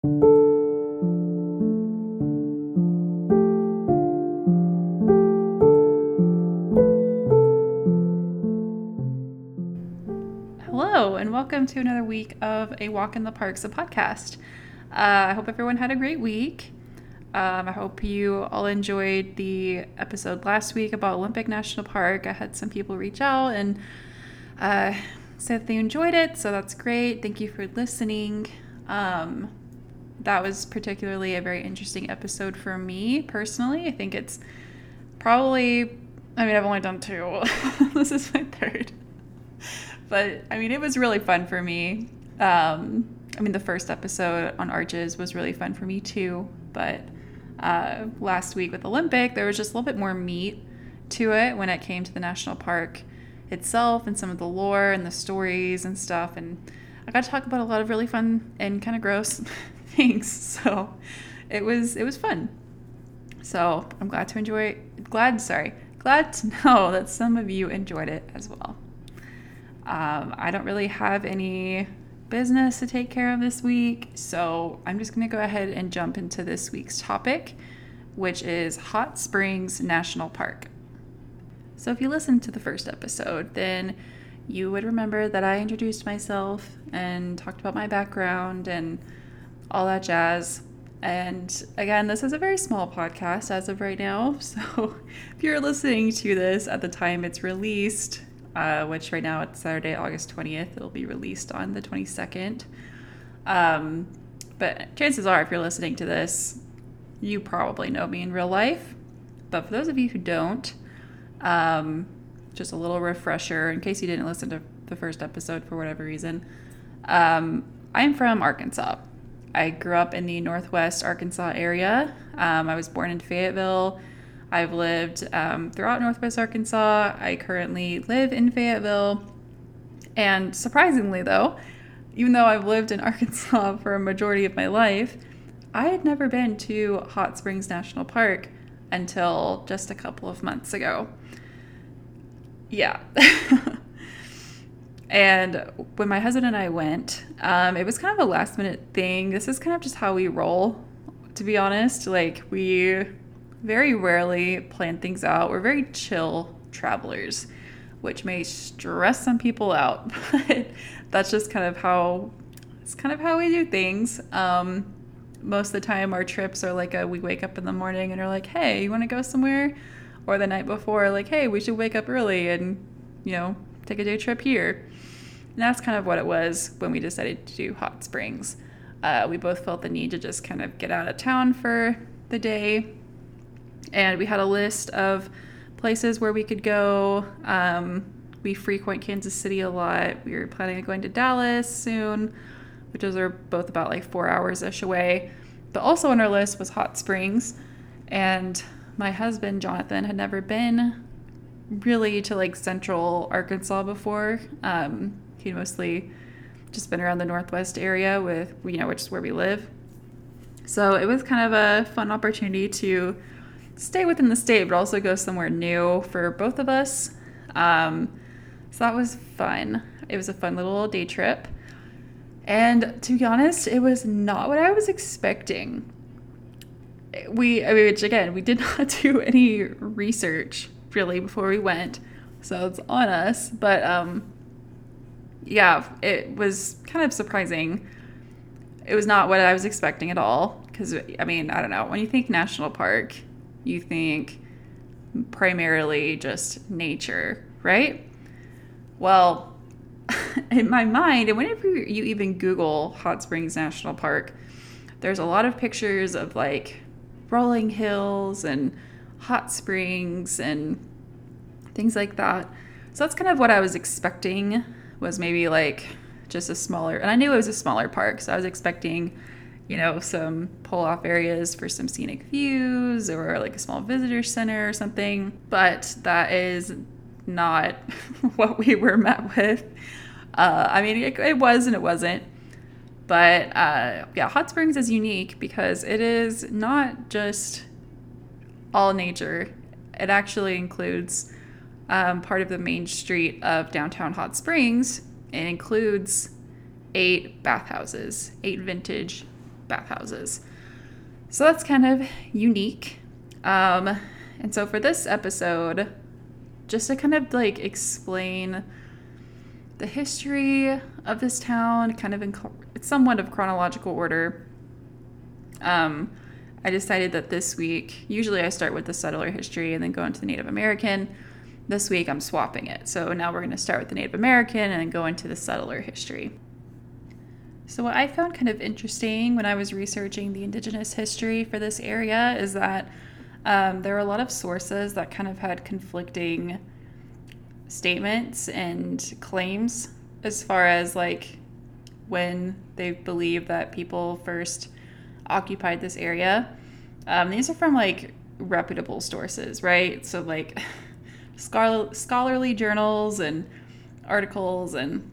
Hello, and welcome to another week of A Walk in the Parks, a podcast. Uh, I hope everyone had a great week. Um, I hope you all enjoyed the episode last week about Olympic National Park. I had some people reach out and uh, that they enjoyed it, so that's great. Thank you for listening. Um, that was particularly a very interesting episode for me personally. I think it's probably, I mean, I've only done two. this is my third. But I mean, it was really fun for me. Um, I mean, the first episode on arches was really fun for me too. But uh, last week with Olympic, there was just a little bit more meat to it when it came to the national park itself and some of the lore and the stories and stuff. And I got to talk about a lot of really fun and kind of gross things. So it was it was fun. So I'm glad to enjoy. Glad, sorry, glad to know that some of you enjoyed it as well. Um, I don't really have any business to take care of this week, so I'm just going to go ahead and jump into this week's topic, which is Hot Springs National Park. So, if you listened to the first episode, then you would remember that I introduced myself and talked about my background and all that jazz. And again, this is a very small podcast as of right now. So, if you're listening to this at the time it's released, uh, which right now it's Saturday, August 20th. It'll be released on the 22nd. Um, but chances are, if you're listening to this, you probably know me in real life. But for those of you who don't, um, just a little refresher in case you didn't listen to the first episode for whatever reason. Um, I'm from Arkansas. I grew up in the Northwest Arkansas area. Um, I was born in Fayetteville I've lived um, throughout Northwest Arkansas. I currently live in Fayetteville. And surprisingly, though, even though I've lived in Arkansas for a majority of my life, I had never been to Hot Springs National Park until just a couple of months ago. Yeah. and when my husband and I went, um, it was kind of a last minute thing. This is kind of just how we roll, to be honest. Like, we very rarely plan things out. We're very chill travelers, which may stress some people out, but that's just kind of how it's kind of how we do things. Um, most of the time, our trips are like a we wake up in the morning and are like, hey, you want to go somewhere? Or the night before, like, hey, we should wake up early and, you know, take a day trip here. And that's kind of what it was when we decided to do Hot Springs. Uh, we both felt the need to just kind of get out of town for the day, and we had a list of places where we could go. Um, we frequent Kansas City a lot. We were planning on going to Dallas soon, which those are both about like four hours ish away. But also on our list was Hot Springs. And my husband, Jonathan, had never been really to like central Arkansas before. Um, he'd mostly just been around the Northwest area with, you know, which is where we live. So it was kind of a fun opportunity to stay within the state, but also go somewhere new for both of us. Um, so that was fun. It was a fun little day trip. And to be honest, it was not what I was expecting. We, I mean, which again, we did not do any research really before we went, so it's on us. But um, yeah, it was kind of surprising. It was not what I was expecting at all. Because, I mean, I don't know. When you think national park, you think primarily just nature, right? Well, in my mind, and whenever you even Google Hot Springs National Park, there's a lot of pictures of like rolling hills and hot springs and things like that. So that's kind of what I was expecting was maybe like just a smaller, and I knew it was a smaller park, so I was expecting you know, some pull off areas for some scenic views or like a small visitor center or something. But that is not what we were met with. Uh, I mean, it, it, was and it wasn't. But uh, yeah, Hot Springs is unique because it is not just all nature, it actually includes um, part of the main street of downtown Hot Springs. It includes eight bathhouses, eight vintage bathhouses. So that's kind of unique. Um, and so for this episode, just to kind of like explain the history of this town, kind of in somewhat of chronological order. Um, I decided that this week, usually I start with the settler history and then go into the Native American. This week I'm swapping it. So now we're going to start with the Native American and then go into the settler history. So, what I found kind of interesting when I was researching the indigenous history for this area is that um, there are a lot of sources that kind of had conflicting statements and claims as far as like when they believe that people first occupied this area. Um, these are from like reputable sources, right? So like scholar- scholarly journals and articles and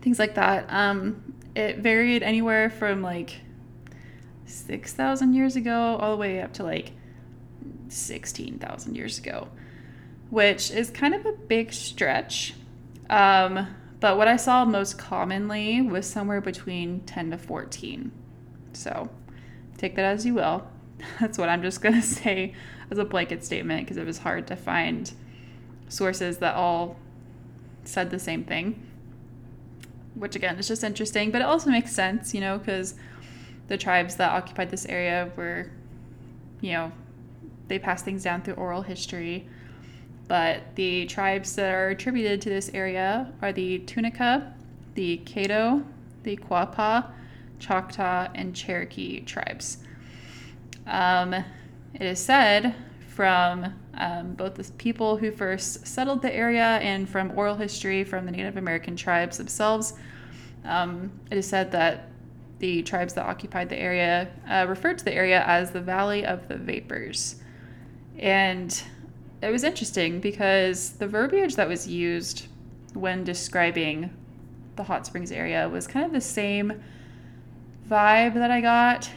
things like that. Um, it varied anywhere from like 6,000 years ago all the way up to like 16,000 years ago, which is kind of a big stretch. Um, but what I saw most commonly was somewhere between 10 to 14. So take that as you will. That's what I'm just going to say as a blanket statement because it was hard to find sources that all said the same thing. Which again is just interesting, but it also makes sense, you know, because the tribes that occupied this area were, you know, they passed things down through oral history. But the tribes that are attributed to this area are the Tunica, the Caddo, the Quapaw, Choctaw, and Cherokee tribes. Um, it is said from um, both the people who first settled the area and from oral history from the Native American tribes themselves. Um, it is said that the tribes that occupied the area uh, referred to the area as the Valley of the Vapors. And it was interesting because the verbiage that was used when describing the hot springs area was kind of the same vibe that I got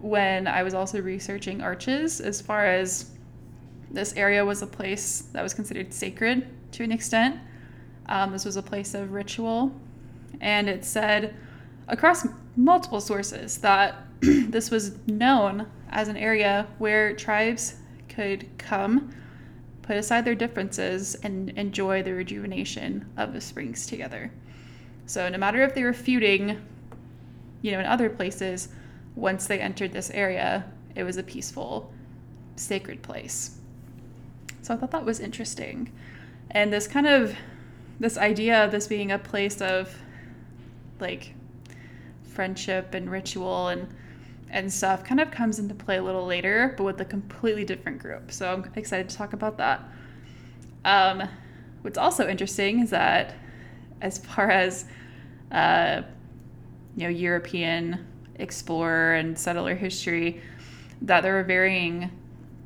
when I was also researching arches, as far as this area was a place that was considered sacred to an extent. Um, this was a place of ritual, and it said across multiple sources that this was known as an area where tribes could come, put aside their differences, and enjoy the rejuvenation of the springs together. So, no matter if they were feuding, you know, in other places, once they entered this area, it was a peaceful, sacred place. So, I thought that was interesting. And this kind of this idea of this being a place of like friendship and ritual and and stuff kind of comes into play a little later, but with a completely different group. So I'm excited to talk about that. Um, what's also interesting is that, as far as uh, you know, European explorer and settler history, that there were varying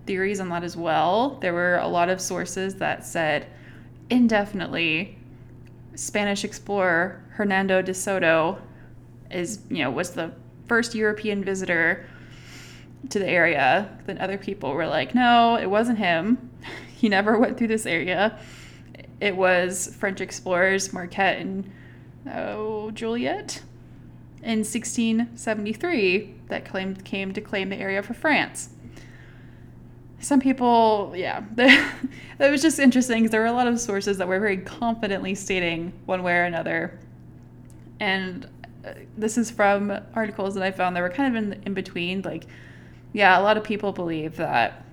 theories on that as well. There were a lot of sources that said indefinitely Spanish explorer Hernando de Soto is, you know, was the first European visitor to the area, then other people were like, no, it wasn't him. He never went through this area. It was French explorers Marquette and oh, Joliet in 1673 that claimed came to claim the area for France. Some people, yeah, that was just interesting because there were a lot of sources that were very confidently stating one way or another. And this is from articles that I found that were kind of in, in between. Like, yeah, a lot of people believe that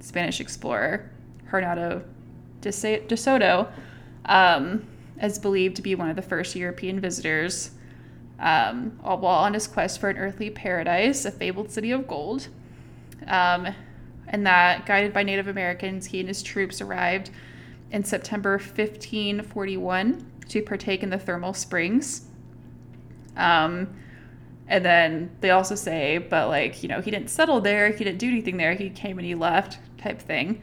Spanish explorer Hernando de, de Soto um, is believed to be one of the first European visitors um, all while on his quest for an earthly paradise, a fabled city of gold. Um, and that, guided by Native Americans, he and his troops arrived in September 1541 to partake in the thermal springs um, and then they also say, but like, you know, he didn't settle there, he didn't do anything there, he came and he left type thing.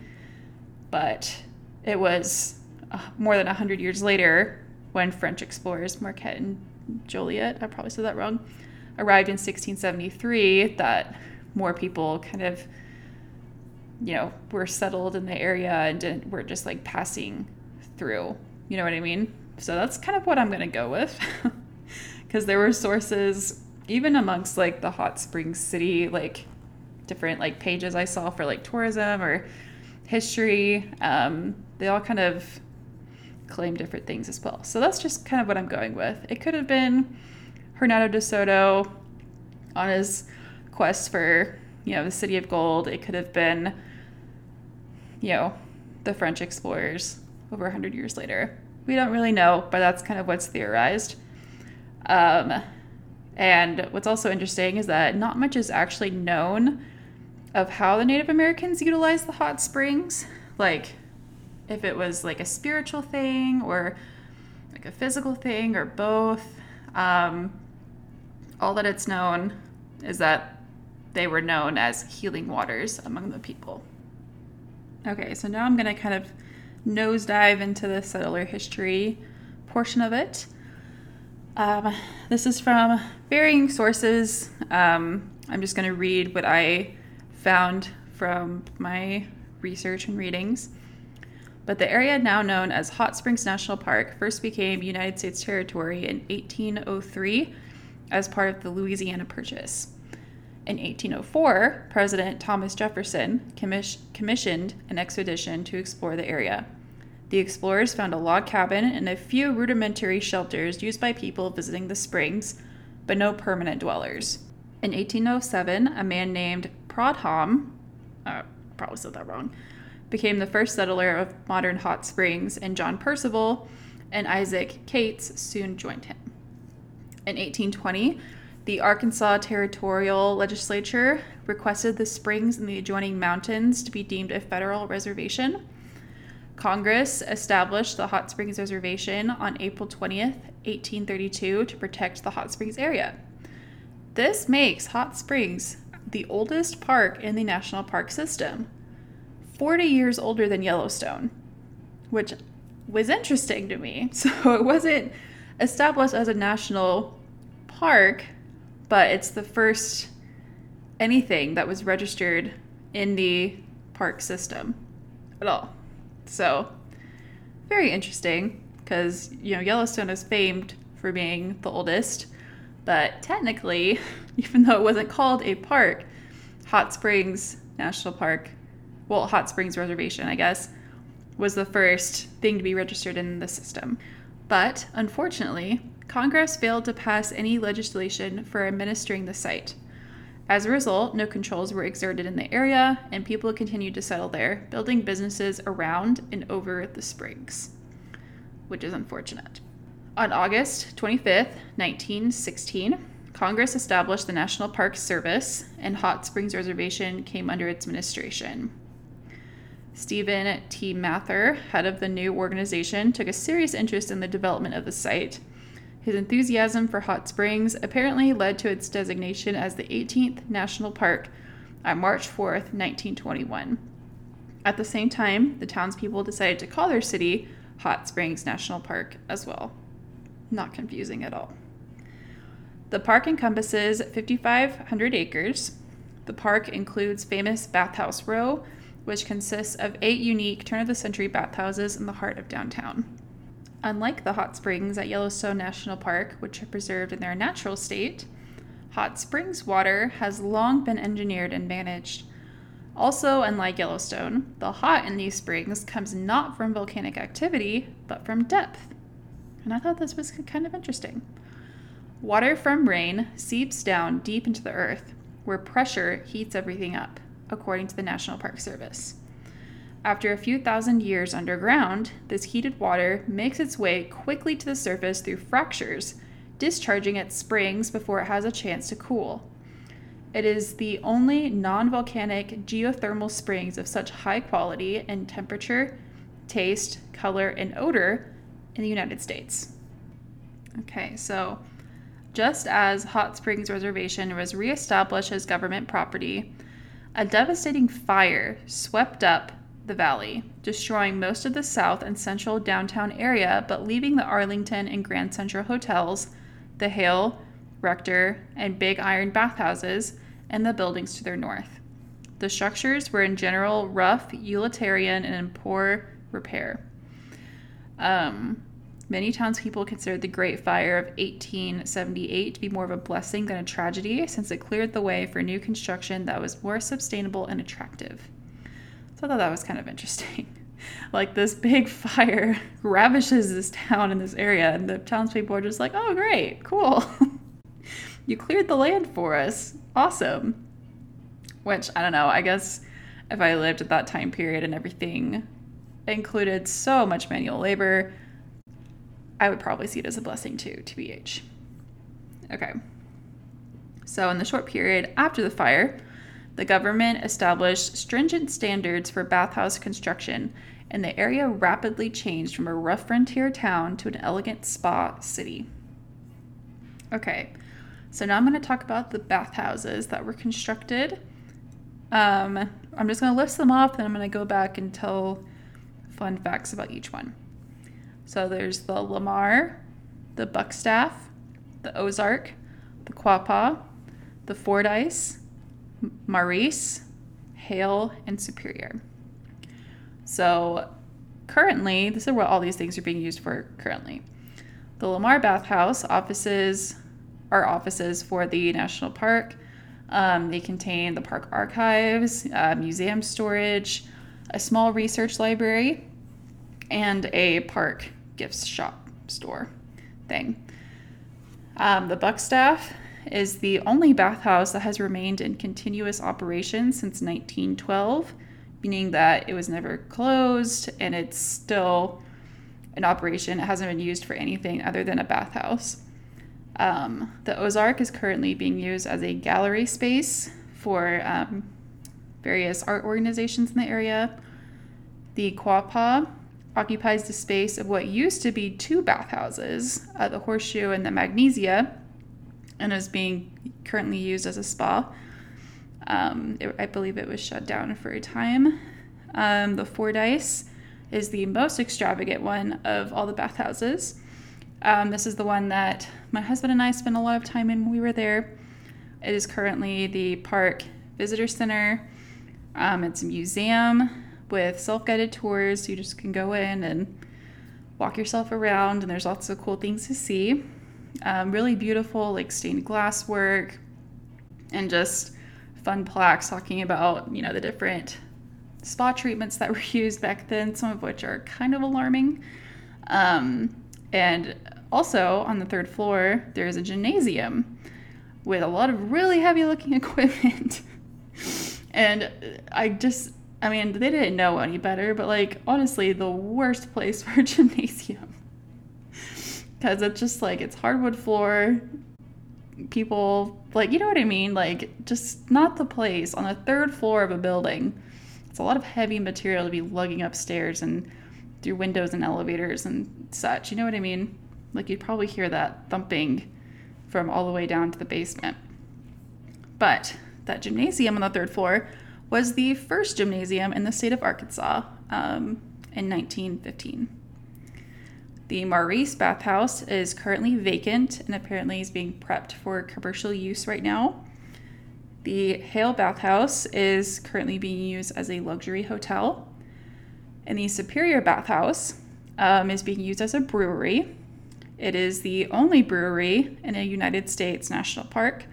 But it was uh, more than 100 years later when French explorers Marquette and Joliet, I probably said that wrong, arrived in 1673 that more people kind of, you know, were settled in the area and were just like passing through. You know what I mean? So that's kind of what I'm going to go with. because there were sources even amongst like the hot springs city, like different like pages I saw for like tourism or history, um, they all kind of claim different things as well. So that's just kind of what I'm going with. It could have been Hernando de Soto on his quest for, you know, the city of gold. It could have been, you know, the French explorers over 100 years later. We don't really know, but that's kind of what's theorized. Um, and what's also interesting is that not much is actually known of how the Native Americans utilized the hot springs. Like, if it was like a spiritual thing or like a physical thing or both. Um, all that it's known is that they were known as healing waters among the people. Okay, so now I'm going to kind of nosedive into the settler history portion of it. Um, this is from varying sources. Um, I'm just going to read what I found from my research and readings. But the area now known as Hot Springs National Park first became United States territory in 1803 as part of the Louisiana Purchase. In 1804, President Thomas Jefferson commis- commissioned an expedition to explore the area. The explorers found a log cabin and a few rudimentary shelters used by people visiting the springs, but no permanent dwellers. In 1807, a man named Prudhomme, uh, probably said that wrong, became the first settler of modern Hot Springs, and John Percival and Isaac Cates soon joined him. In 1820, the Arkansas Territorial Legislature requested the springs and the adjoining mountains to be deemed a federal reservation. Congress established the Hot Springs Reservation on April 20th, 1832, to protect the Hot Springs area. This makes Hot Springs the oldest park in the national park system, 40 years older than Yellowstone, which was interesting to me. So it wasn't established as a national park, but it's the first anything that was registered in the park system at all. So, very interesting because, you know, Yellowstone is famed for being the oldest, but technically, even though it wasn't called a park, Hot Springs National Park, well, Hot Springs Reservation, I guess, was the first thing to be registered in the system. But unfortunately, Congress failed to pass any legislation for administering the site. As a result, no controls were exerted in the area, and people continued to settle there, building businesses around and over the springs, which is unfortunate. On August 25, 1916, Congress established the National Park Service, and Hot Springs Reservation came under its administration. Stephen T. Mather, head of the new organization, took a serious interest in the development of the site his enthusiasm for hot springs apparently led to its designation as the 18th National Park on March 4, 1921. At the same time, the townspeople decided to call their city Hot Springs National Park as well. Not confusing at all. The park encompasses 5,500 acres. The park includes famous Bathhouse Row, which consists of eight unique turn of the century bathhouses in the heart of downtown. Unlike the hot springs at Yellowstone National Park, which are preserved in their natural state, hot springs water has long been engineered and managed. Also, unlike Yellowstone, the hot in these springs comes not from volcanic activity, but from depth. And I thought this was kind of interesting. Water from rain seeps down deep into the earth, where pressure heats everything up, according to the National Park Service. After a few thousand years underground, this heated water makes its way quickly to the surface through fractures, discharging at springs before it has a chance to cool. It is the only non volcanic geothermal springs of such high quality in temperature, taste, color, and odor in the United States. Okay, so just as Hot Springs Reservation was reestablished as government property, a devastating fire swept up the valley, destroying most of the south and central downtown area, but leaving the Arlington and Grand Central hotels, the Hale, Rector, and Big Iron bathhouses, and the buildings to their north. The structures were in general rough, utilitarian, and in poor repair. Um, Many townspeople considered the Great Fire of 1878 to be more of a blessing than a tragedy, since it cleared the way for new construction that was more sustainable and attractive. So I thought that was kind of interesting. like this big fire ravishes this town in this area, and the townspeople are just like, oh, great, cool. you cleared the land for us. Awesome. Which, I don't know, I guess if I lived at that time period and everything included so much manual labor, I would probably see it as a blessing too, TBH. Okay. So, in the short period after the fire, the government established stringent standards for bathhouse construction, and the area rapidly changed from a rough frontier town to an elegant spa city. Okay, so now I'm going to talk about the bathhouses that were constructed. Um, I'm just going to list them off, then I'm going to go back and tell fun facts about each one. So there's the Lamar, the Buckstaff, the Ozark, the Quapaw, the Fordyce, Maurice, Hale, and Superior. So currently, this is what all these things are being used for currently. The Lamar Bathhouse offices are offices for the national park. Um, they contain the park archives, uh, museum storage, a small research library, and a park gifts shop store thing. Um, the Buckstaff is the only bathhouse that has remained in continuous operation since 1912, meaning that it was never closed and it's still in operation. It hasn't been used for anything other than a bathhouse. Um, the Ozark is currently being used as a gallery space for um, various art organizations in the area. The Quapaw occupies the space of what used to be two bathhouses, uh, the Horseshoe and the Magnesia, and is being currently used as a spa. Um, it, I believe it was shut down for a time. Um, the Fordyce is the most extravagant one of all the bathhouses. Um, this is the one that my husband and I spent a lot of time in when we were there. It is currently the park visitor center. Um, it's a museum with self guided tours. You just can go in and walk yourself around, and there's lots of cool things to see. Um, really beautiful, like stained glass work, and just fun plaques talking about, you know, the different spa treatments that were used back then, some of which are kind of alarming. Um, and also on the third floor, there is a gymnasium with a lot of really heavy looking equipment. and I just I mean, they didn't know any better, but like honestly, the worst place for a gymnasium. Cuz it's just like it's hardwood floor. People like, you know what I mean? Like just not the place on the third floor of a building. It's a lot of heavy material to be lugging upstairs and through windows and elevators and such. You know what I mean? Like you'd probably hear that thumping from all the way down to the basement. But that gymnasium on the third floor was the first gymnasium in the state of Arkansas um, in 1915. The Maurice bathhouse is currently vacant and apparently is being prepped for commercial use right now. The Hale bathhouse is currently being used as a luxury hotel. And the Superior bathhouse um, is being used as a brewery. It is the only brewery in a United States national park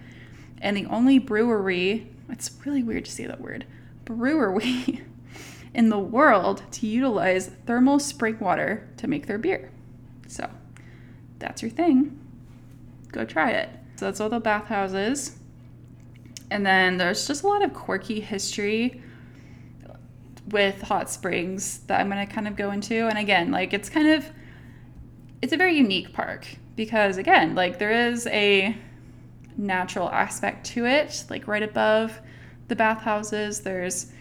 and the only brewery it's really weird to say that word, brewery in the world to utilize thermal spring water to make their beer. So that's your thing. Go try it. So that's all the bathhouses. And then there's just a lot of quirky history with hot springs that I'm going to kind of go into. And again, like it's kind of it's a very unique park because again, like there is a natural aspect to it, like right above the bathhouses. There's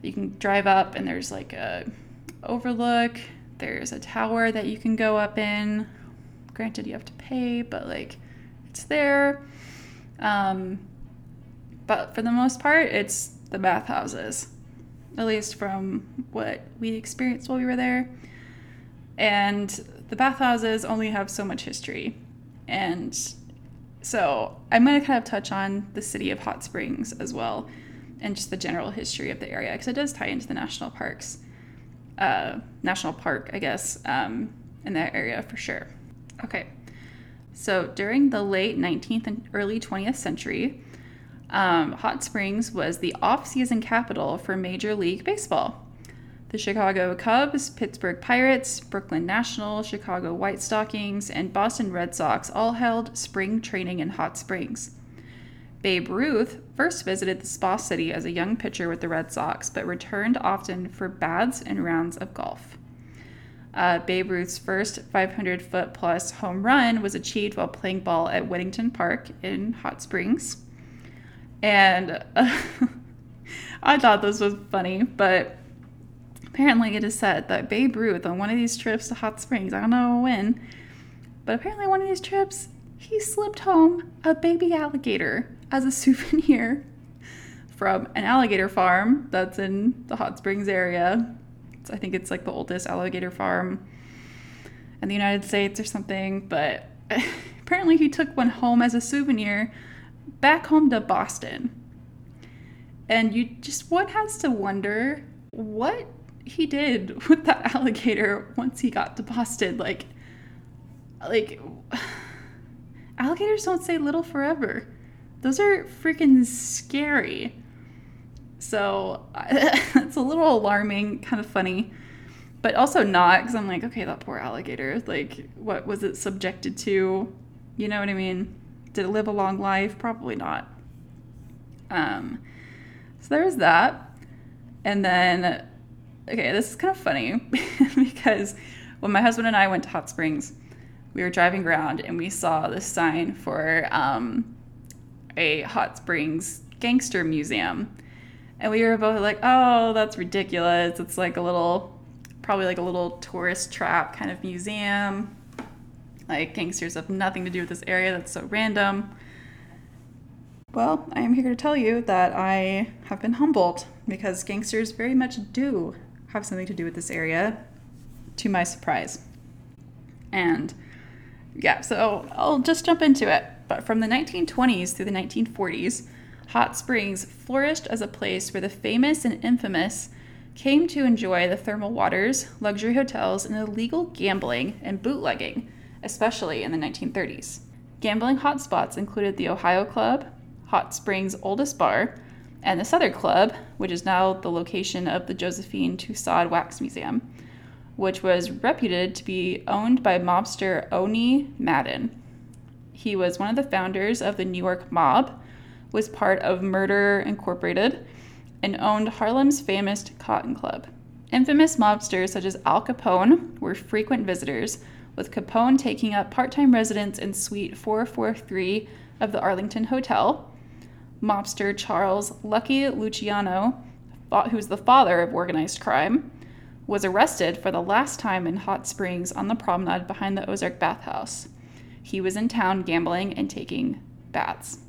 you can drive up and there's like a overlook. There's a tower that you can go up in. Granted, you have to pay, but like it's there. Um, but for the most part, it's the bathhouses, at least from what we experienced while we were there. And the bathhouses only have so much history. And so I'm going to kind of touch on the city of Hot Springs as well and just the general history of the area because it does tie into the national parks, uh, national park, I guess. Um, in that area for sure. Okay, so during the late 19th and early 20th century, um, Hot Springs was the off season capital for Major League Baseball. The Chicago Cubs, Pittsburgh Pirates, Brooklyn National, Chicago White Stockings, and Boston Red Sox all held spring training in Hot Springs. Babe Ruth first visited the Spa City as a young pitcher with the Red Sox, but returned often for baths and rounds of golf. Uh, Babe Ruth's first 500 foot plus home run was achieved while playing ball at Whittington Park in Hot Springs. And uh, I thought this was funny, but apparently it is said that Babe Ruth on one of these trips to Hot Springs, I don't know when, but apparently one of these trips, he slipped home a baby alligator as a souvenir from an alligator farm that's in the Hot Springs area. I think it's like the oldest alligator farm in the United States or something, but apparently he took one home as a souvenir back home to Boston. And you just one has to wonder what he did with that alligator once he got to. Like like alligators don't stay little forever. Those are freaking scary. So it's a little alarming, kind of funny, but also not because I'm like, okay, that poor alligator. Like, what was it subjected to? You know what I mean? Did it live a long life? Probably not. Um, so there's that. And then, okay, this is kind of funny because when my husband and I went to Hot Springs, we were driving around and we saw this sign for um, a Hot Springs gangster museum. And we were both like, oh, that's ridiculous. It's like a little, probably like a little tourist trap kind of museum. Like gangsters have nothing to do with this area. That's so random. Well, I am here to tell you that I have been humbled because gangsters very much do have something to do with this area, to my surprise. And yeah, so I'll just jump into it. But from the 1920s through the 1940s, Hot Springs flourished as a place where the famous and infamous came to enjoy the thermal waters, luxury hotels, and illegal gambling and bootlegging, especially in the 1930s. Gambling hotspots included the Ohio Club, Hot Springs' oldest bar, and the Southern Club, which is now the location of the Josephine Tussaud Wax Museum, which was reputed to be owned by mobster Owney Madden. He was one of the founders of the New York Mob, was part of Murder Incorporated, and owned Harlem's famous Cotton Club. Infamous mobsters such as Al Capone were frequent visitors, with Capone taking up part time residence in Suite 443 of the Arlington Hotel. Mobster Charles Lucky Luciano, who's the father of organized crime, was arrested for the last time in Hot Springs on the promenade behind the Ozark bathhouse. He was in town gambling and taking baths.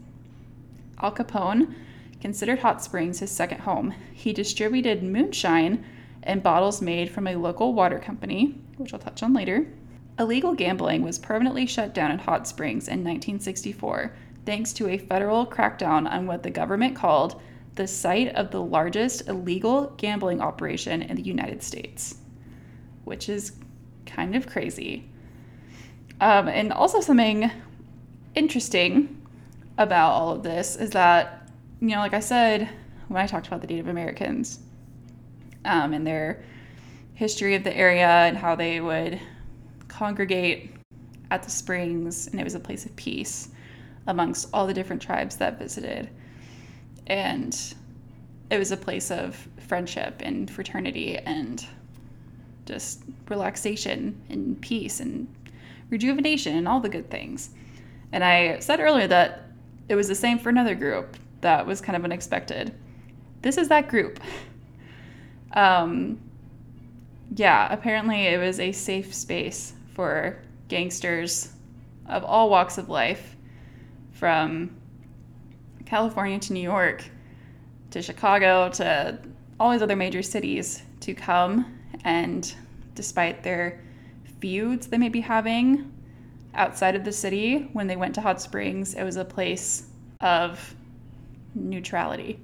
Al Capone considered Hot Springs his second home. He distributed moonshine and bottles made from a local water company, which I'll touch on later. Illegal gambling was permanently shut down in Hot Springs in 1964 thanks to a federal crackdown on what the government called the site of the largest illegal gambling operation in the United States, which is kind of crazy. Um, and also, something interesting about all of this is that, you know, like I said, when I talked about the Native Americans um, and their history of the area and how they would congregate at the springs, and it was a place of peace amongst all the different tribes that visited. And it was a place of friendship and fraternity and just relaxation and peace and rejuvenation and all the good things. And I said earlier that it was the same for another group that was kind of unexpected. This is that group. Um, yeah, apparently it was a safe space for gangsters of all walks of life, from California to New York to Chicago to all these other major cities to come and despite their feuds they may be having outside of the city when they went to Hot Springs, it was a place of neutrality,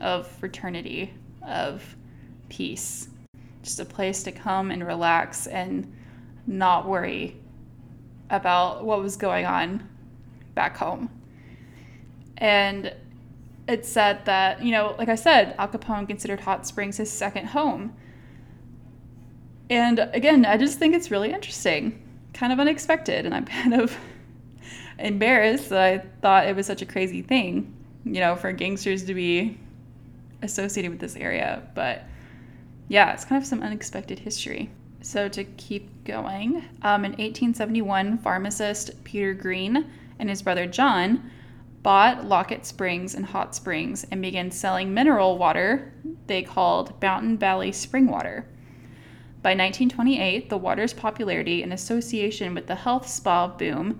of fraternity, of peace. Just a place to come and relax and not worry about what was going on back home. And it said that, you know, like I said, Al Capone considered Hot Springs his second home. And again, I just think it's really interesting, kind of unexpected, and I'm kind of embarrassed that I thought it was such a crazy thing, you know, for gangsters to be associated with this area. But yeah, it's kind of some unexpected history. So to keep going, um, in 1871, pharmacist Peter Green and his brother John bought Lockett Springs and Hot Springs and began selling mineral water they called Mountain Valley Spring Water. By 1928, the water's popularity in association with the health spa boom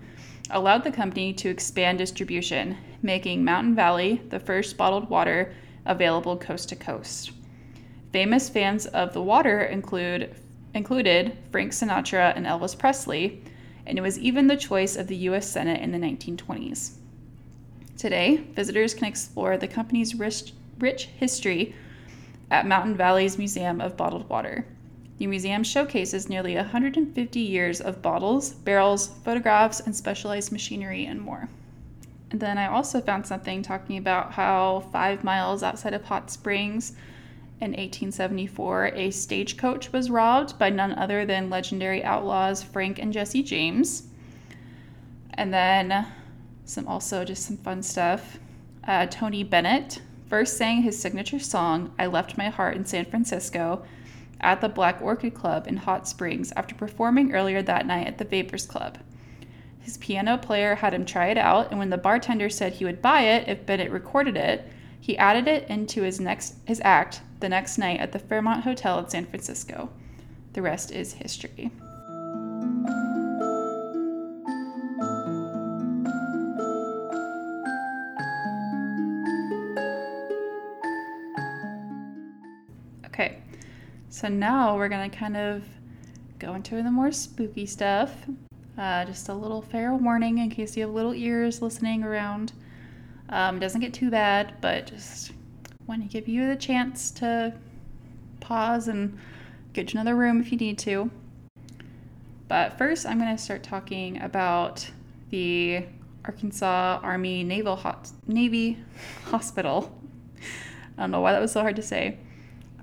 allowed the company to expand distribution, making Mountain Valley the first bottled water available coast to coast. Famous fans of the water include included Frank Sinatra and Elvis Presley, and it was even the choice of the US Senate in the 1920s. Today, visitors can explore the company's rich, rich history at Mountain Valley's Museum of Bottled Water. The museum showcases nearly 150 years of bottles, barrels, photographs, and specialized machinery and more. And then I also found something talking about how five miles outside of Hot Springs in 1874, a stagecoach was robbed by none other than legendary outlaws Frank and Jesse James. And then some also just some fun stuff. Uh, Tony Bennett first sang his signature song, I Left My Heart in San Francisco, at the Black Orchid Club in Hot Springs after performing earlier that night at the Vapors Club. His piano player had him try it out, and when the bartender said he would buy it if Bennett recorded it, he added it into his next his act the next night at the Fairmont Hotel in San Francisco. The rest is history. Okay, so now we're to kind of go into the more spooky stuff. Uh, just a little fair warning in case you have little ears listening around. Um, doesn't get too bad, but just want to give you the chance to pause and get to another room if you need to. But first, I'm going to start talking about the Arkansas Army Naval Hot- Navy Hospital. I don't know why that was so hard to say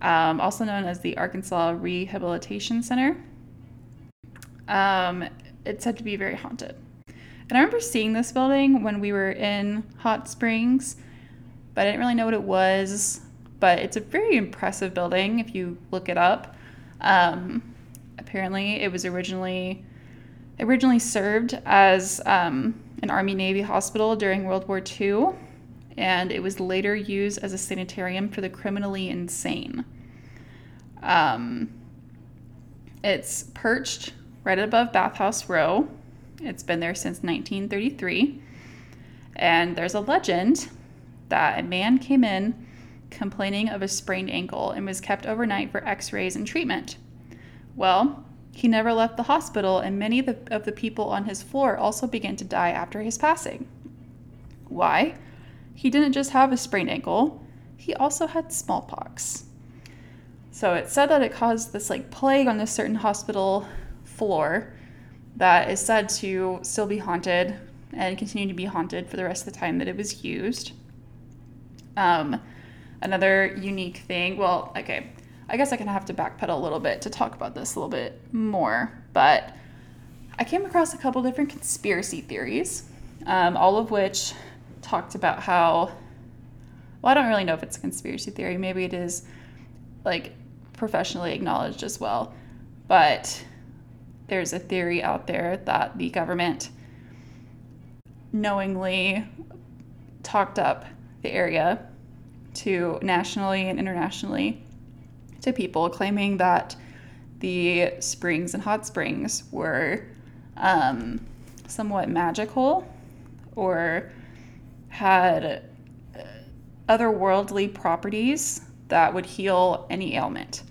um, also known as the Arkansas Rehabilitation Center. Um, it's said to be very haunted. And I remember seeing this building when we were in Hot Springs, but I didn't really know what it was. But it's a very impressive building if you look it up. Um, apparently, it was originally originally served as um, an Army Navy hospital during World War II and it was later used as a sanitarium for the criminally insane. Um, it's perched right above Bathhouse Row. It's been there since 1933. And there's a legend that a man came in complaining of a sprained ankle and was kept overnight for x rays and treatment. Well, he never left the hospital, and many of the, of the people on his floor also began to die after his passing. Why? he didn't just have a sprained ankle, he also had smallpox. So it said that it caused this like plague on this certain hospital floor that is said to still be haunted and continue to be haunted for the rest of the time that it was used. Um, another unique thing, well, okay, I guess I can have to backpedal a little bit to talk about this a little bit more, but I came across a couple different conspiracy theories, um, all of which talked about how well, I don't really know if it's a conspiracy theory. Maybe it is like professionally acknowledged as well. But there's a theory out there that the government knowingly talked up the area to nationally and internationally to people claiming that the springs and hot springs were um, somewhat magical or had uh, otherworldly properties that would heal any ailment.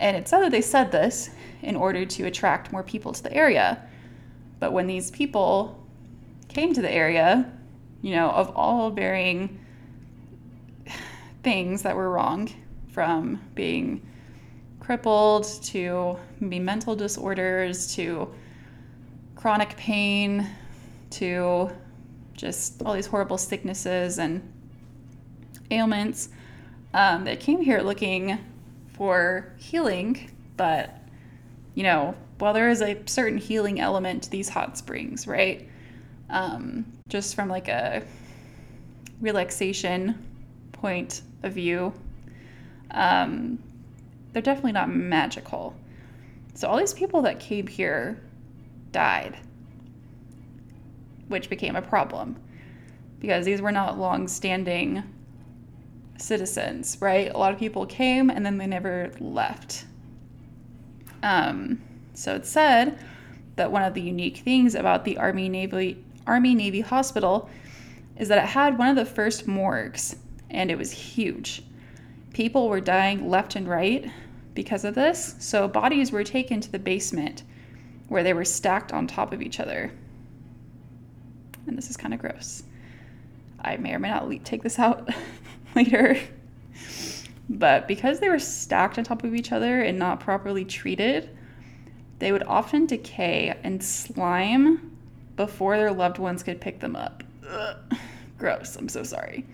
And it said that they said this in order to attract more people to the area. But when these people came to the area, you know, of all varying things that were wrong from being crippled to maybe mental disorders to chronic pain to just all these horrible sicknesses and ailments um, that came here looking for healing, but you know, while there is a certain healing element to these hot springs, right? Um, just from like a relaxation point of view, um, they're definitely not magical. So all these people that came here died, which became a problem because these were not long-standing citizens, right? A lot of people came and then they never left. Um, so it's said that one of the unique things about the Army Navy Army Navy Hospital is that it had one of the first morgues, and it was huge. People were dying left and right because of this, so bodies were taken to the basement where they were stacked on top of each other. And this is kind of gross. I may or may not take this out later. But because they were stacked on top of each other and not properly treated, they would often decay and slime before their loved ones could pick them up. Ugh. Gross, I'm so sorry.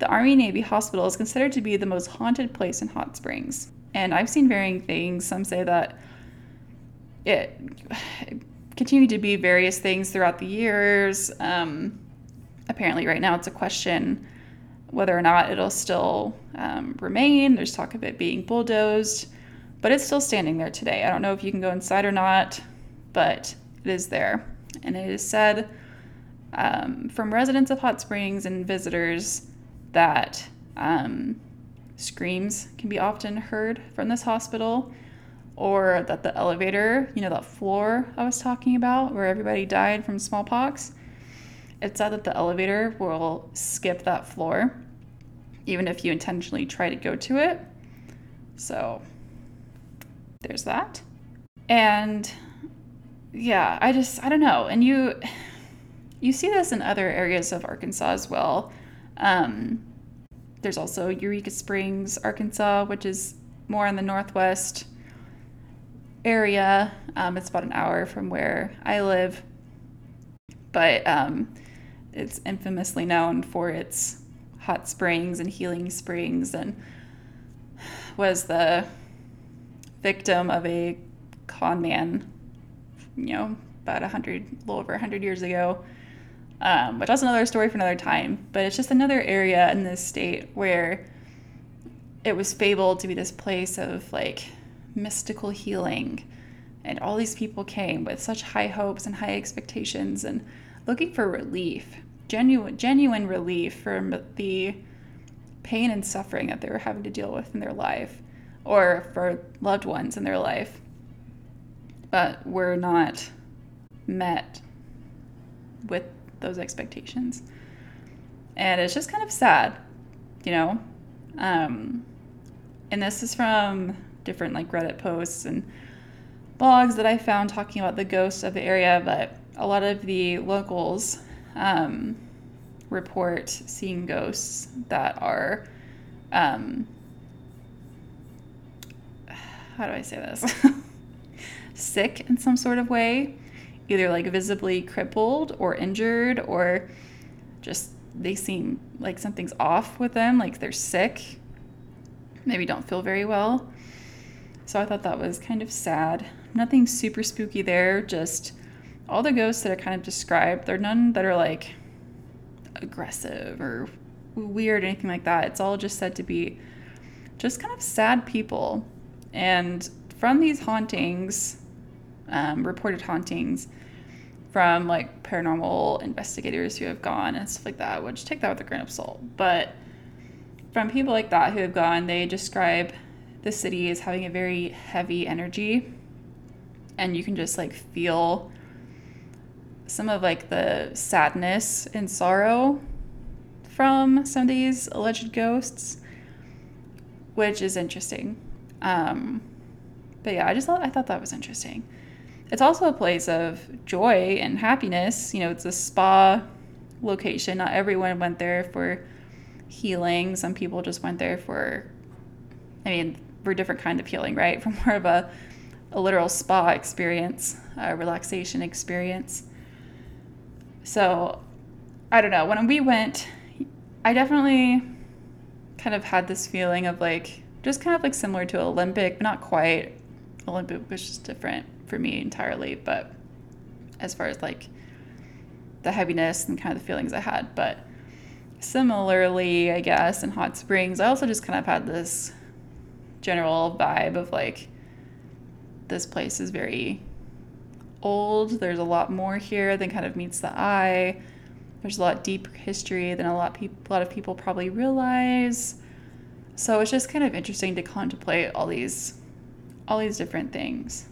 The Army Navy Hospital is considered to be the most haunted place in Hot Springs. And I've seen varying things. Some say that it continued to be various things throughout the years. Um, apparently, right now it's a question whether or not it'll still um, remain. There's talk of it being bulldozed, but it's still standing there today. I don't know if you can go inside or not, but it is there. And it is said um, from residents of Hot Springs and visitors that um, screams can be often heard from this hospital, or that the elevator, you know, that floor I was talking about where everybody died from smallpox, it's said that the elevator will skip that floor, even if you intentionally try to go to it. So there's that. And yeah, I just, I don't know. And you, you see this in other areas of Arkansas as well. Um, there's also Eureka Springs, Arkansas, which is more in the northwest area. Um, it's about an hour from where I live. But um, it's infamously known for its hot springs and healing springs and was the victim of a con man, you know, about a hundred, a little over a hundred years ago. Um, but that's another story for another time. But it's just another area in this state where it was fabled to be this place of like mystical healing. And all these people came with such high hopes and high expectations and looking for relief, genuine genuine relief from the pain and suffering that they were having to deal with in their life or for loved ones in their life. But were not met with those expectations. And it's just kind of sad, you know? Um, and this is from different like Reddit posts and blogs that I found talking about the ghosts of the area, but a lot of the locals um, report seeing ghosts that are, um, how do I say this? Sick in some sort of way, either like visibly crippled or injured, or just they seem like something's off with them, like they're sick, maybe don't feel very well. So I thought that was kind of sad. Nothing super spooky there, just all the ghosts that are kind of described, they're none that are like aggressive or weird or anything like that. It's all just said to be just kind of sad people. And from these hauntings, um, reported hauntings, from like paranormal investigators who have gone and stuff like that, which take that with a grain of salt. But from people like that who have gone, they describe the city as having a very heavy energy. And you can just like feel some of like the sadness and sorrow from some of these alleged ghosts, which is interesting. Um, but yeah, I just thought I thought that was interesting. It's also a place of joy and happiness. You know, it's a spa location. Not everyone went there for healing. Some people just went there for, I mean, for a different kind of healing, right? For more of a, a literal spa experience, a relaxation experience. So I don't know. When we went, I definitely kind of had this feeling of like, just kind of like similar to Olympic, but not quite. Olympic was just different for me entirely, but as far as like the heaviness and kind of the feelings I had. But similarly, I guess, in Hot Springs, I also just kind of had this general vibe of like, this place is very old. There's a lot more here than kind of meets the eye. There's a lot deeper history than a lot, a lot of people probably realize. So it's just kind of interesting to contemplate all these, all these different things.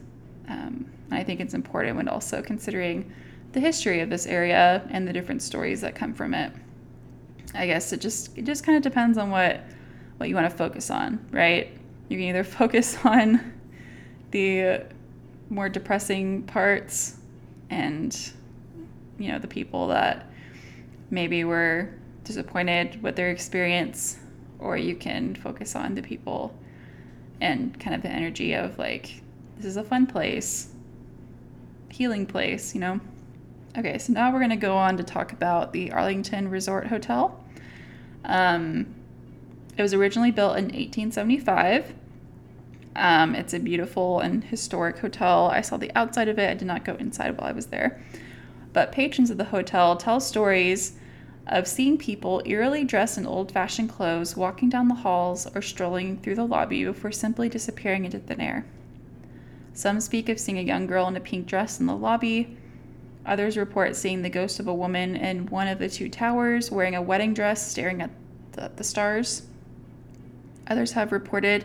Um, I think it's important when also considering the history of this area and the different stories that come from it. I guess it just it just kind of depends on what what you want to focus on, right? You can either focus on the more depressing parts and you know the people that maybe were disappointed with their experience or you can focus on the people and kind of the energy of like this is a fun place healing place you know? Okay so now we're going to go on to talk about the arlington resort hotel. Um, it was originally built in 1875 um, it's a beautiful and historic hotel. I saw the outside of it. I did not go inside while I was there. But patrons of the hotel tell stories of seeing people eerily dressed in old fashioned clothes walking down the halls or strolling through the lobby before simply disappearing into thin air. Some speak of seeing a young girl in a pink dress in the lobby. Others report seeing the ghost of a woman in one of the two towers wearing a wedding dress staring at the, the stars. Others have reported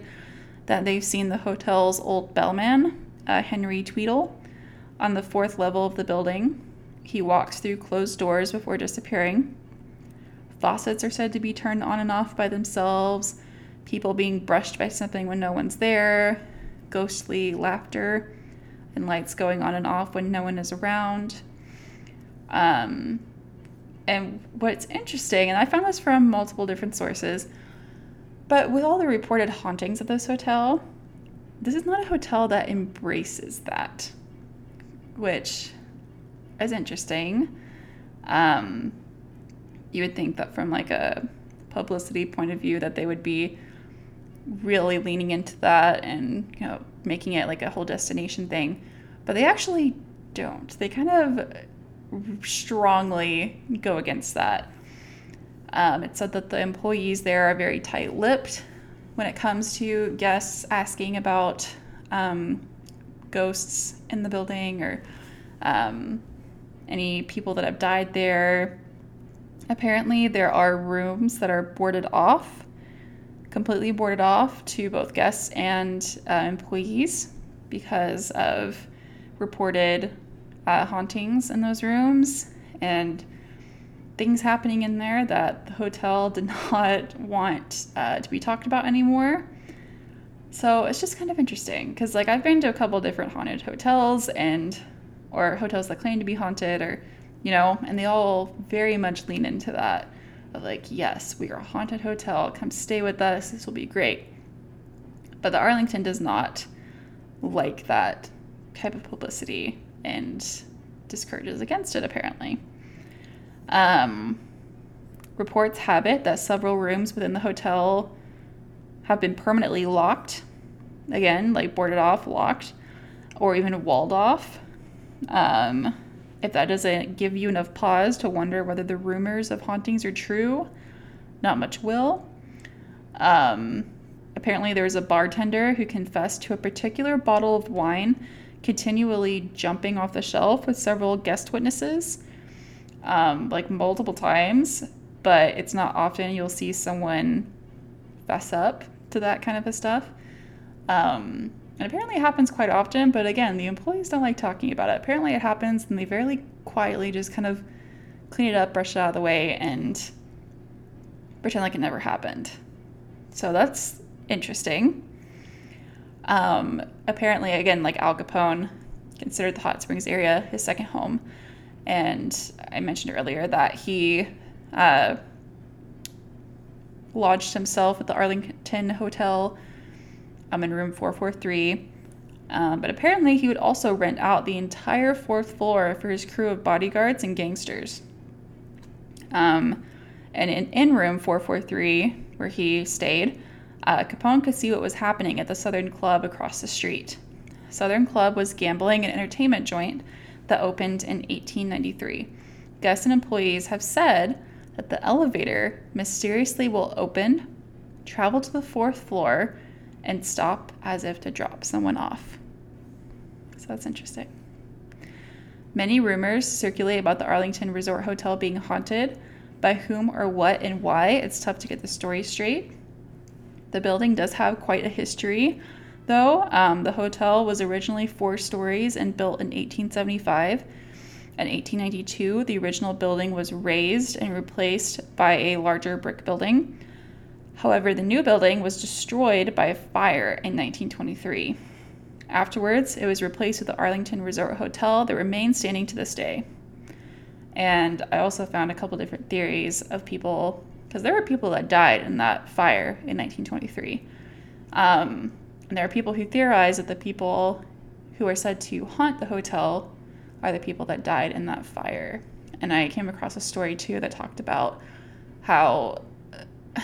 that they've seen the hotel's old bellman, uh, Henry Tweedle, on the fourth level of the building. He walks through closed doors before disappearing. Faucets are said to be turned on and off by themselves, people being brushed by something when no one's there, ghostly laughter, and lights going on and off when no one is around. Um, and what's interesting, and I found this from multiple different sources, but with all the reported hauntings of this hotel, this is not a hotel that embraces that, which is interesting. Um, you would think that from like a publicity point of view that they would be really leaning into that and you know making it like a whole destination thing. But they actually don't. They kind of strongly go against that um, it said that the employees there are very tight lipped when it comes to guests asking about um, ghosts in the building or um, any people that have died there. Apparently, there are rooms that are boarded off, completely boarded off to both guests and uh, employees because of reported uh, hauntings in those rooms. And things happening in there that the hotel did not want uh, to be talked about anymore. So it's just kind of interesting because, like, I've been to a couple different haunted hotels and, or hotels that claim to be haunted, or, you know, and they all very much lean into that. Of like, yes, we are a haunted hotel. Come stay with us. This will be great. But the Arlington does not like that type of publicity and discourages against it, apparently. Um, reports have it that several rooms within the hotel have been permanently locked. Again, like boarded off, locked, or even walled off. Um, if that doesn't give you enough pause to wonder whether the rumors of hauntings are true, not much will. Um, apparently, there was a bartender who confessed to a particular bottle of wine continually jumping off the shelf with several guest witnesses um, like multiple times, but it's not often you'll see someone fess up to that kind of a stuff. Um, and apparently it happens quite often, but again, the employees don't like talking about it. Apparently it happens and they very quietly just kind of clean it up, brush it out of the way, and pretend like it never happened. So that's interesting. Um, apparently, again, like Al Capone considered the Hot Springs area his second home. And I mentioned earlier that he uh, lodged himself at the Arlington Hotel um, in room 443. Um, but apparently, he would also rent out the entire fourth floor for his crew of bodyguards and gangsters. Um, and in, in room 443, where he stayed, uh, Capone could see what was happening at the Southern Club across the street. Southern Club was gambling and entertainment joint that opened in 1893. Guests and employees have said that the elevator mysteriously will open, travel to the fourth floor, and stop as if to drop someone off. So that's interesting. Many rumors circulate about the Arlington Resort Hotel being haunted. By whom or what and why, it's tough to get the story straight. The building does have quite a history, though. Um, the hotel was originally four stories and built in 1875. In 1892, the original building was razed and replaced by a larger brick building. However, the new building was destroyed by a fire in 1923. Afterwards, it was replaced with the Arlington Resort Hotel that remains standing to this day. And I also found a couple different theories of people, because there were people that died in that fire in 1923. Um, and there are people who theorize that the people who are said to haunt the hotel are the people that died in that fire. And I came across a story too that talked about how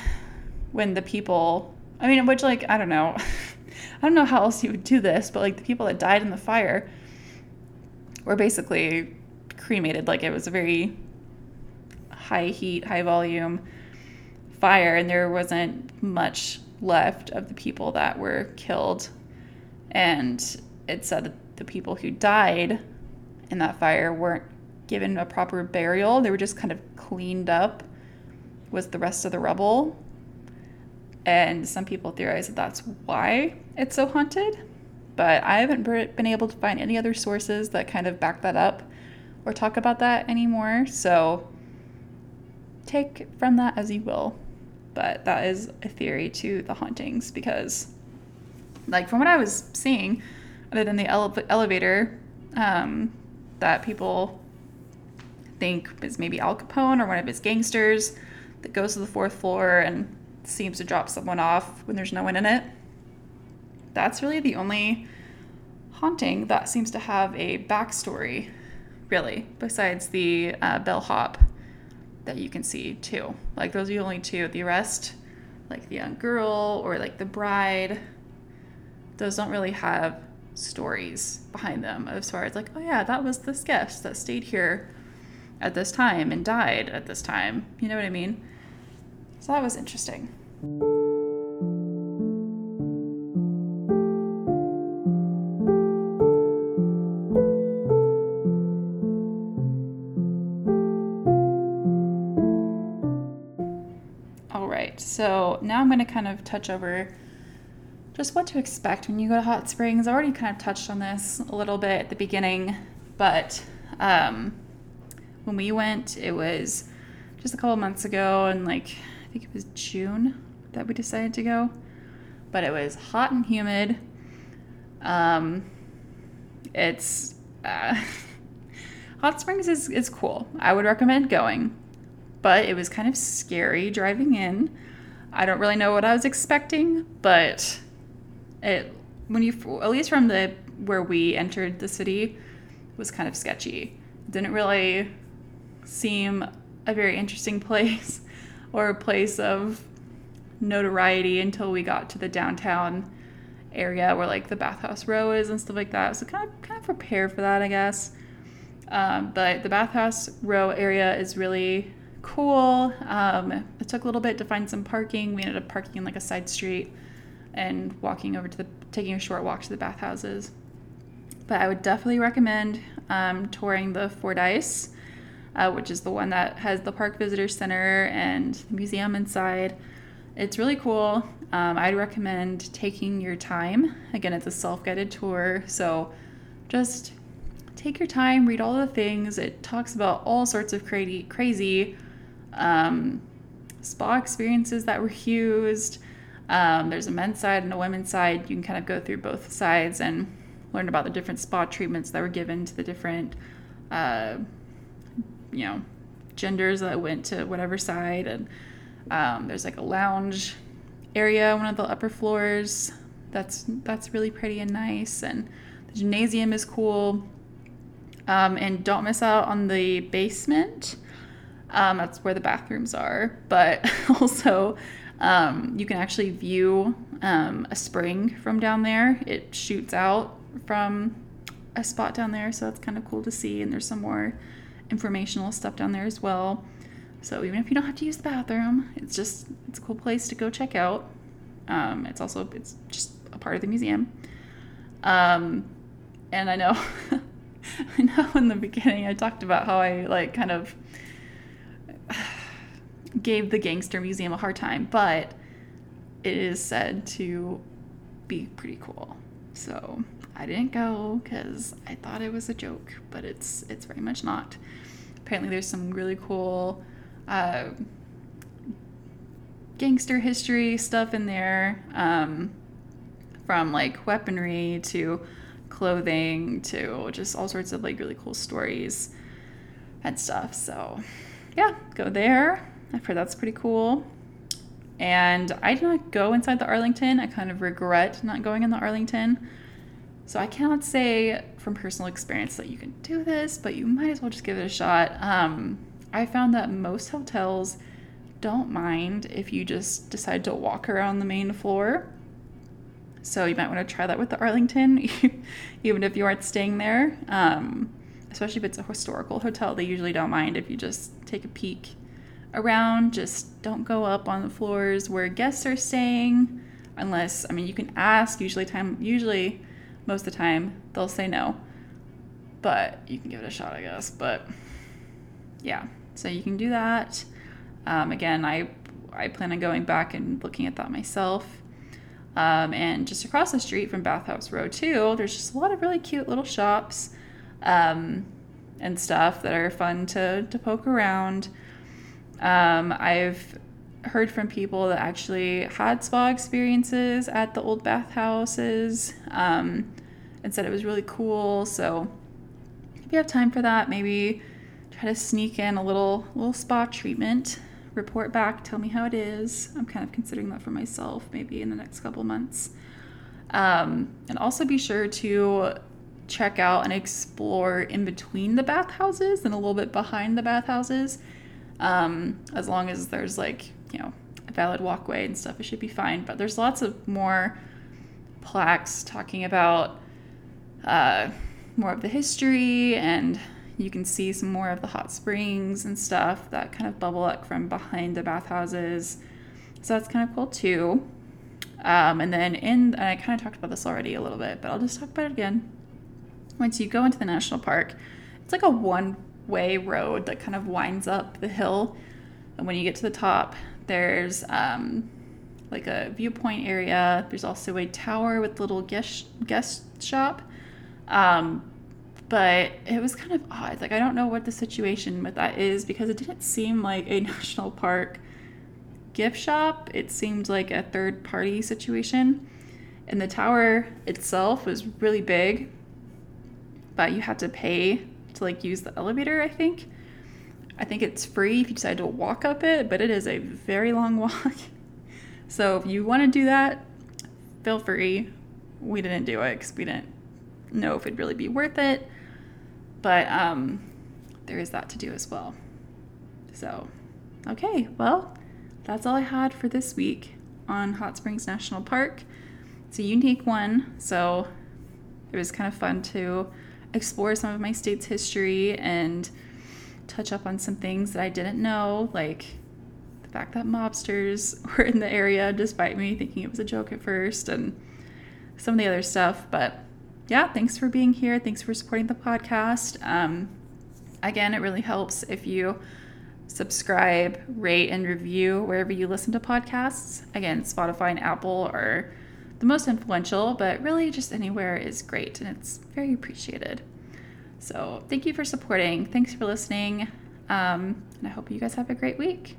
when the people, I mean, which, like, I don't know. I don't know how else you would do this, but like the people that died in the fire were basically cremated. Like it was a very high heat, high volume fire, and there wasn't much left of the people that were killed. And it said that the people who died in that fire weren't given a proper burial, they were just kind of cleaned up with the rest of the rubble and some people theorize that that's why it's so haunted. But I haven't been able to find any other sources that kind of back that up or talk about that anymore. So take from that as you will. But that is a theory to the hauntings because, like, from what I was seeing, other than the ele- elevator um, that people think is maybe Al Capone or one of his gangsters that goes to the fourth floor and seems to drop someone off when there's no one in it. That's really the only haunting that seems to have a backstory, really, besides the uh, bellhop that you can see too. Like those are the only two. The rest, like the young girl or like the bride, those don't really have stories behind them as far as like, oh yeah, that was this guest that stayed here at this time and died at this time. You know what I mean? So that was interesting. So now I'm going to kind of touch over just what to expect when you go to hot springs. I already kind of touched on this a little bit at the beginning, but um, when we went, it was just a couple months ago, and like I think it was June that we decided to go. But it was hot and humid. Um, it's uh, Hot Springs is, is cool. I would recommend going, but it was kind of scary driving in. I don't really know what I was expecting, but it when you at least from the where we entered the city was kind of sketchy. didn't really seem a very interesting place or a place of notoriety until we got to the downtown area where like the bathhouse row is and stuff like that. So kind of kind of prepare for that, I guess. Um, but the bathhouse row area is really cool. Um, it took a little bit to find some parking. We ended up parking in like a side street and walking over to the taking a short walk to the bathhouses. But I would definitely recommend um, touring the Fordyce, uh, which is the one that has the park visitor center and the museum inside. It's really cool. Um, I'd recommend taking your time. Again, it's a self guided tour, so just take your time, read all the things. It talks about all sorts of crazy, crazy um, spa experiences that were used. Um, there's a men's side and a women's side. You can kind of go through both sides and learn about the different spa treatments that were given to the different, uh, you know, genders that went to whatever side and um, there's like a lounge area, one of the upper floors. That's that's really pretty and nice, and the gymnasium is cool. Um, and don't miss out on the basement. Um, that's where the bathrooms are, but also um, you can actually view um, a spring from down there. It shoots out from a spot down there, so that's kind of cool to see. And there's some more informational stuff down there as well. So even if you don't have to use the bathroom, it's just it's a cool place to go check out. Um, it's also it's just a part of the museum. Um, and I know I know in the beginning I talked about how I like kind of gave the Gangster Museum a hard time, but it is said to be pretty cool. So I didn't go because I thought it was a joke, but it's it's very much not. Apparently, there's some really cool uh, gangster history stuff in there, um, from like weaponry to clothing to just all sorts of like really cool stories and stuff. So yeah, go there. I've heard that's pretty cool. And I did not go inside the Arlington. I kind of regret not going in the Arlington. So I cannot say from personal experience that you can do this, but you might as well just give it a shot. Um, I found that most hotels don't mind if you just decide to walk around the main floor. So you might want to try that with the Arlington, even if you aren't staying there. Um, especially if it's a historical hotel, they usually don't mind if you just take a peek around. Just don't go up on the floors where guests are staying, unless I mean you can ask. Usually, time usually most of the time they'll say no, but you can give it a shot, I guess. But yeah, so you can do that. Um, again, I I plan on going back and looking at that myself. Um, and just across the street from Bathhouse Row too, there's just a lot of really cute little shops um, and stuff that are fun to to poke around. Um, I've heard from people that actually had spa experiences at the old bathhouses um, and said it was really cool. So if you have time for that, maybe try to sneak in a little little spa treatment. Report back, tell me how it is. I'm kind of considering that for myself, maybe in the next couple months. Um, and also be sure to check out and explore in between the bathhouses and a little bit behind the bathhouses um, as long as there's like, you know, a valid walkway and stuff, it should be fine. But there's lots of more plaques talking about uh, more of the history and you can see some more of the hot springs and stuff that kind of bubble up from behind the bathhouses. So that's kind of cool too. Um, and then in, and I kind of talked about this already a little bit, but I'll just talk about it again. Once you go into the national park, it's like a one way road that kind of winds up the hill. And when you get to the top, there's um, like a viewpoint area. There's also a tower with little guest guest shop. Um, but it was kind of odd. Like I don't know what the situation with that is because it didn't seem like a national park gift shop. It seemed like a third party situation. And the tower itself was really big, but you had to pay to like use the elevator, I think. I think it's free if you decide to walk up it, but it is a very long walk. so if you want to do that, feel free. We didn't do it because we didn't know if it'd really be worth it. But um, there is that to do as well. So, okay, well, that's all I had for this week on Hot Springs National Park. It's a unique one, so it was kind of fun to explore some of my state's history and touch up on some things that I didn't know, like the fact that mobsters were in the area despite me thinking it was a joke at first and some of the other stuff. But yeah, thanks for being here. Thanks for supporting the podcast. Um, again, it really helps if you subscribe, rate, and review wherever you listen to podcasts. Again, Spotify and Apple are the most influential, but really just anywhere is great and it's very appreciated. So, thank you for supporting. Thanks for listening. Um, and I hope you guys have a great week.